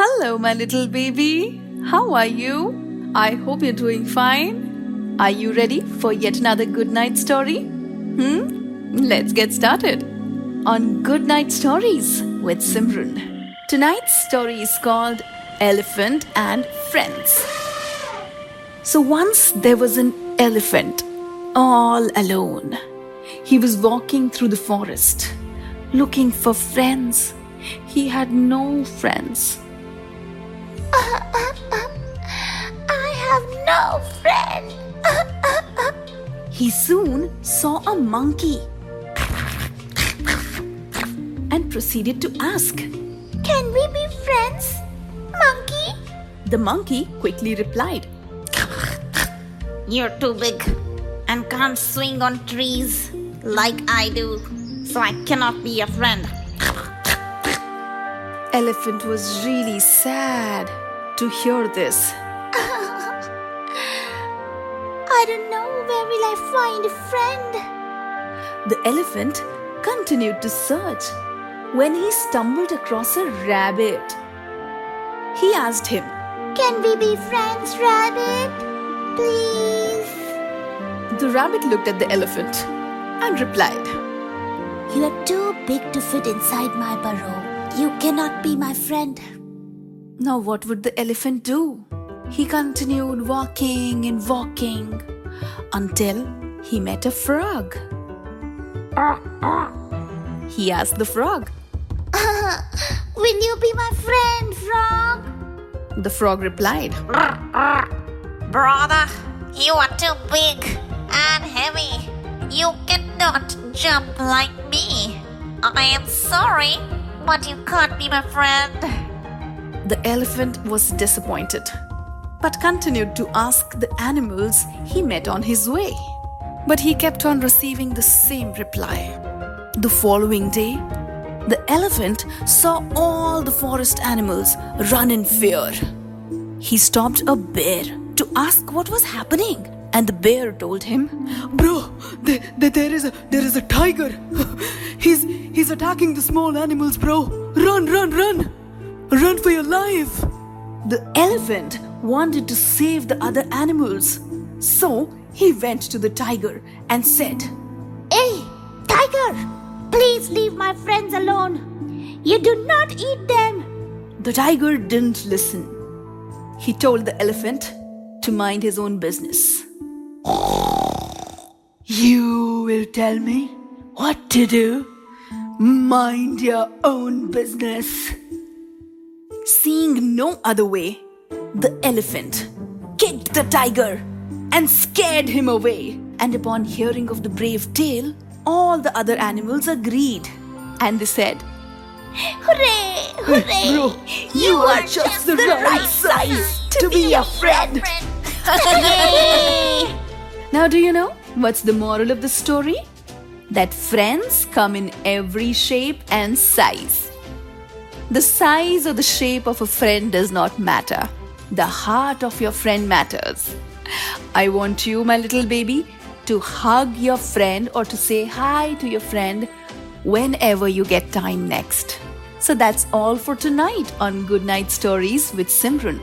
Hello, my little baby. How are you? I hope you're doing fine. Are you ready for yet another good night story? Hmm? Let's get started on Good Night Stories with Simran. Tonight's story is called Elephant and Friends. So once there was an elephant all alone. He was walking through the forest looking for friends. He had no friends. He soon saw a monkey and proceeded to ask. Can we be friends, monkey? The monkey quickly replied, You're too big and can't swing on trees like I do, so I cannot be your friend. Elephant was really sad to hear this. Don't know where will I find a friend. The elephant continued to search when he stumbled across a rabbit. He asked him, Can we be friends, rabbit? Please. The rabbit looked at the elephant and replied, You are too big to fit inside my burrow. You cannot be my friend. Now, what would the elephant do? He continued walking and walking until he met a frog. He asked the frog. Will you be my friend, frog? The frog replied, Brother, you are too big and heavy. You cannot jump like me. I am sorry, but you can't be my friend. The elephant was disappointed, but continued to ask the animals he met on his way. But he kept on receiving the same reply. The following day, the elephant saw all the forest animals run in fear. He stopped a bear to ask what was happening, and the bear told him, Bro, there, there, is a there is a tiger. He's he's attacking the small animals, bro. Run, run, run. Run for your life. The elephant wanted to save the other animals. So he went to the tiger and said, Hey, tiger, please leave my friends alone. You do not eat them. The tiger didn't listen. He told the elephant to mind his own business. You will tell me what to do. Mind your own business. Seeing no other way, the elephant kicked the tiger and scared him away. And upon hearing of the brave tale, all the other animals agreed. And they said, Hooray! Hooray! Bro, you are just the right size to be a friend. Now, do you know what's the moral of the story? That friends come in every shape and size. The size or the shape of a friend does not matter. The heart of your friend matters. I want you, my little baby, to hug your friend or to say hi to your friend whenever you get time next. So that's all for tonight on Good Night Stories with Simran.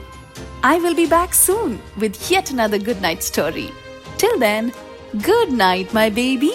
I will be back soon with yet another good night story. Till then, good night, my baby.